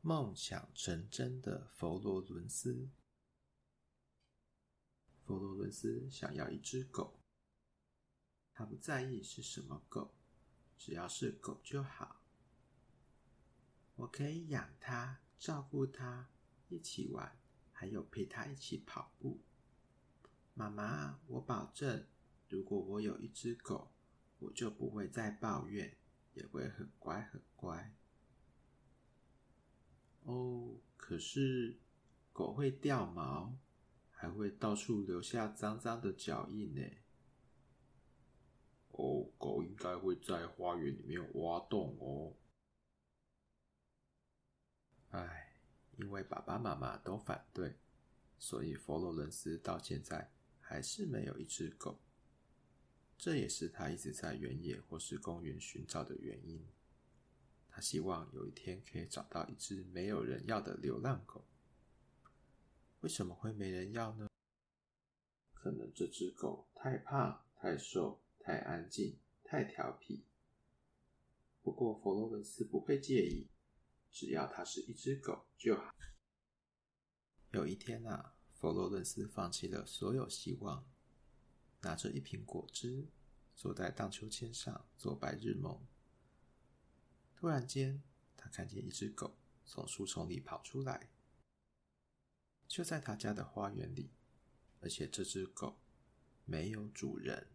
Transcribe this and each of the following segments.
梦想成真的佛罗伦斯。佛罗伦斯想要一只狗，他不在意是什么狗，只要是狗就好。我可以养它，照顾它，一起玩，还有陪它一起跑步。妈妈，我保证，如果我有一只狗，我就不会再抱怨，也会很乖很乖。哦，可是狗会掉毛，还会到处留下脏脏的脚印呢。哦，狗应该会在花园里面挖洞哦。唉，因为爸爸妈妈都反对，所以佛罗伦斯到现在还是没有一只狗。这也是他一直在原野或是公园寻找的原因。他希望有一天可以找到一只没有人要的流浪狗。为什么会没人要呢？可能这只狗太胖、太瘦、太安静、太调皮。不过佛罗伦斯不会介意，只要它是一只狗就好。有一天啊，佛罗伦斯放弃了所有希望，拿着一瓶果汁，坐在荡秋千上做白日梦。突然间，他看见一只狗从树丛里跑出来，就在他家的花园里，而且这只狗没有主人。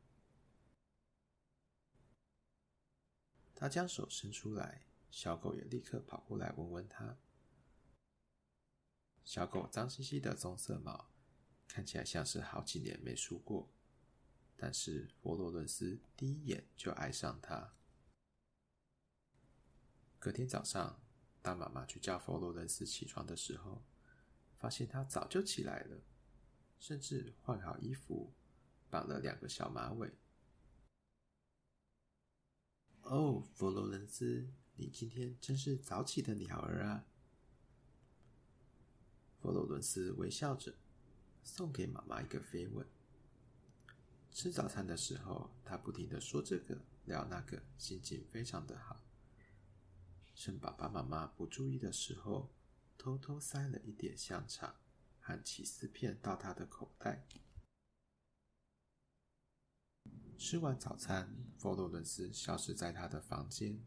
他将手伸出来，小狗也立刻跑过来闻闻它。小狗脏兮兮的棕色毛，看起来像是好几年没梳过，但是佛罗伦斯第一眼就爱上他。隔天早上，当妈妈去叫佛罗伦斯起床的时候，发现他早就起来了，甚至换好衣服，绑了两个小马尾。哦，佛罗伦斯，你今天真是早起的鸟儿啊！佛罗伦斯微笑着，送给妈妈一个飞吻。吃早餐的时候，他不停的说这个聊那个，心情非常的好。趁爸爸妈妈不注意的时候，偷偷塞了一点香肠和起司片到他的口袋。吃完早餐，佛罗伦斯消失在他的房间。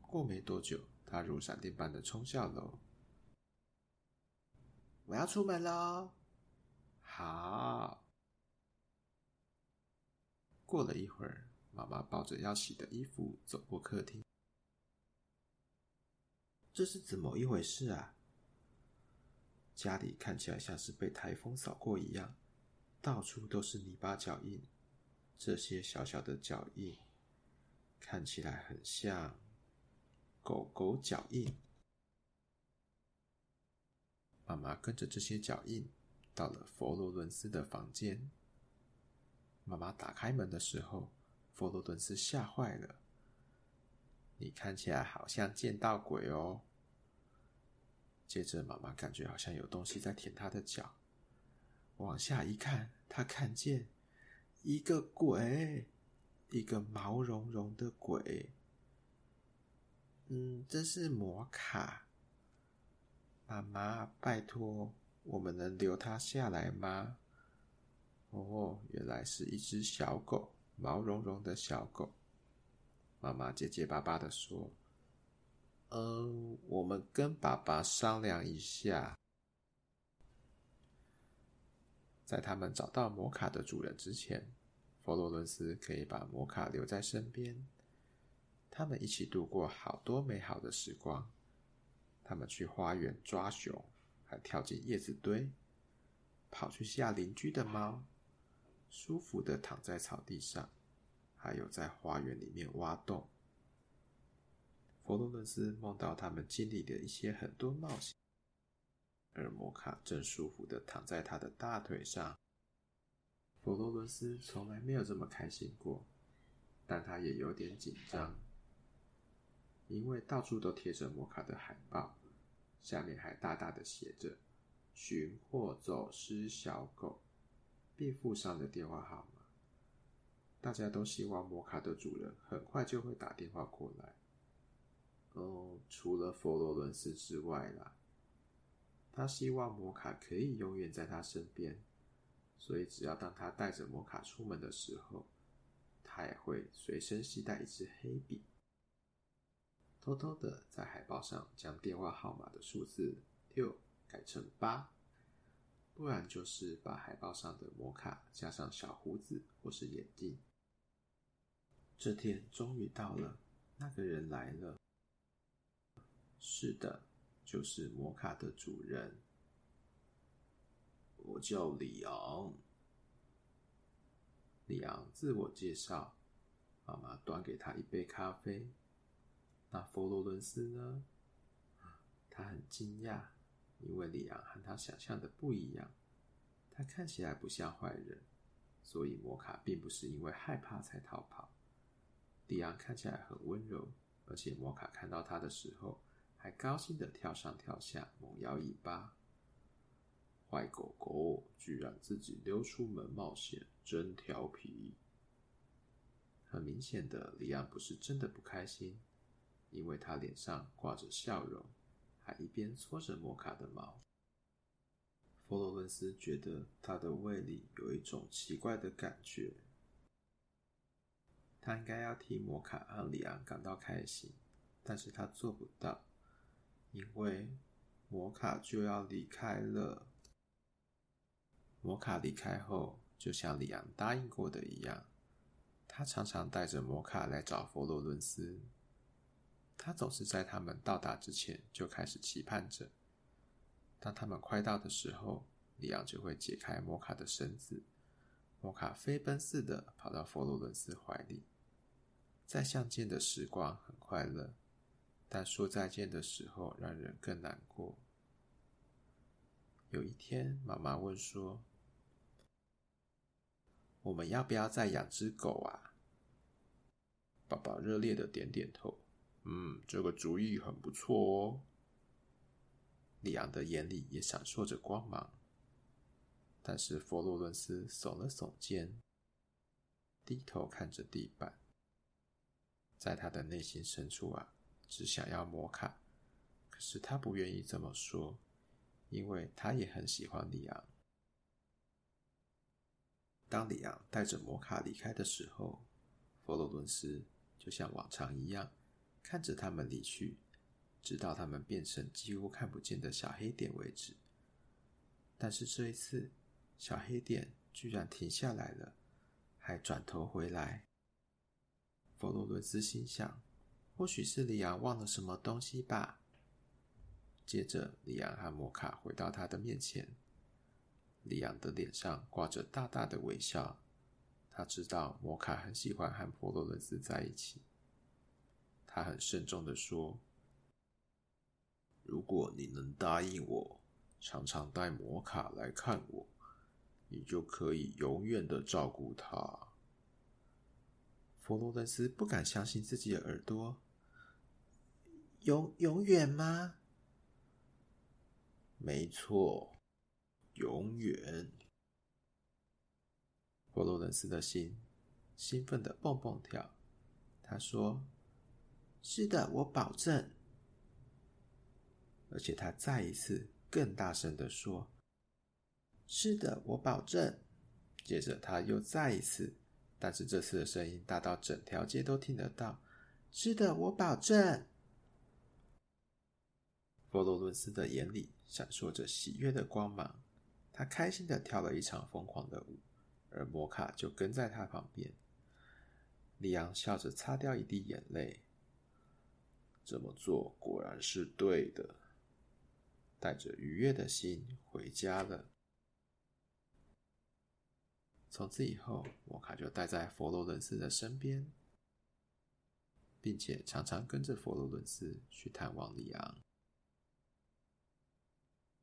过没多久，他如闪电般的冲下楼。我要出门喽！好。过了一会儿，妈妈抱着要洗的衣服走过客厅。这是怎么一回事啊？家里看起来像是被台风扫过一样，到处都是泥巴脚印。这些小小的脚印看起来很像狗狗脚印。妈妈跟着这些脚印到了佛罗伦斯的房间。妈妈打开门的时候，佛罗伦斯吓坏了。你看起来好像见到鬼哦。接着，妈妈感觉好像有东西在舔她的脚，往下一看，她看见一个鬼，一个毛茸茸的鬼。嗯，这是摩卡。妈妈，拜托，我们能留他下来吗？哦，原来是一只小狗，毛茸茸的小狗。妈妈结结巴巴的说：“嗯，我们跟爸爸商量一下，在他们找到摩卡的主人之前，佛罗伦斯可以把摩卡留在身边。他们一起度过好多美好的时光。他们去花园抓熊，还跳进叶子堆，跑去吓邻居的猫，舒服的躺在草地上。”还有在花园里面挖洞。佛罗伦斯梦到他们经历的一些很多冒险，而摩卡正舒服的躺在他的大腿上。佛罗伦斯从来没有这么开心过，但他也有点紧张，因为到处都贴着摩卡的海报，下面还大大的写着“寻获走失小狗”，并附上了电话号码。大家都希望摩卡的主人很快就会打电话过来。哦，除了佛罗伦斯之外啦，他希望摩卡可以永远在他身边，所以只要当他带着摩卡出门的时候，他也会随身携带一支黑笔，偷偷的在海报上将电话号码的数字六改成八，不然就是把海报上的摩卡加上小胡子或是眼镜。这天终于到了，那个人来了。是的，就是摩卡的主人。我叫里昂。里昂自我介绍，妈妈端给他一杯咖啡。那佛罗伦斯呢？他很惊讶，因为里昂和他想象的不一样。他看起来不像坏人，所以摩卡并不是因为害怕才逃跑。里昂看起来很温柔，而且摩卡看到他的时候，还高兴地跳上跳下，猛摇尾巴。坏狗狗居然自己溜出门冒险，真调皮！很明显的，里昂不是真的不开心，因为他脸上挂着笑容，还一边搓着摩卡的毛。佛罗伦斯觉得他的胃里有一种奇怪的感觉，他应该要替摩卡和里昂感到开心，但是他做不到。因为摩卡就要离开了。摩卡离开后，就像里昂答应过的一样，他常常带着摩卡来找佛罗伦斯。他总是在他们到达之前就开始期盼着。当他们快到的时候，里昂就会解开摩卡的绳子，摩卡飞奔似的跑到佛罗伦斯怀里。再相见的时光很快乐。但说再见的时候，让人更难过。有一天，妈妈问说：“我们要不要再养只狗啊？”宝宝热烈的点点头：“嗯，这个主意很不错哦。”里昂的眼里也闪烁着光芒。但是佛罗伦斯耸了耸肩，低头看着地板，在他的内心深处啊。只想要摩卡，可是他不愿意这么说，因为他也很喜欢里昂。当里昂带着摩卡离开的时候，佛罗伦斯就像往常一样看着他们离去，直到他们变成几乎看不见的小黑点为止。但是这一次，小黑点居然停下来了，还转头回来。佛罗伦斯心想。或许是里昂忘了什么东西吧。接着，里昂和摩卡回到他的面前。里昂的脸上挂着大大的微笑，他知道摩卡很喜欢和佛罗伦斯在一起。他很慎重的说：“如果你能答应我，常常带摩卡来看我，你就可以永远的照顾他。”佛罗伦斯不敢相信自己的耳朵。永永远吗？没错，永远。佛罗伦斯的心兴奋的蹦蹦跳。他说：“是的，我保证。”而且他再一次更大声的说：“是的，我保证。”接着他又再一次，但是这次的声音大到整条街都听得到：“是的，我保证。”佛罗伦斯的眼里闪烁着喜悦的光芒，他开心的跳了一场疯狂的舞，而摩卡就跟在他旁边。里昂笑着擦掉一滴眼泪，这么做果然是对的。带着愉悦的心回家了。从此以后，摩卡就待在佛罗伦斯的身边，并且常常跟着佛罗伦斯去探望里昂。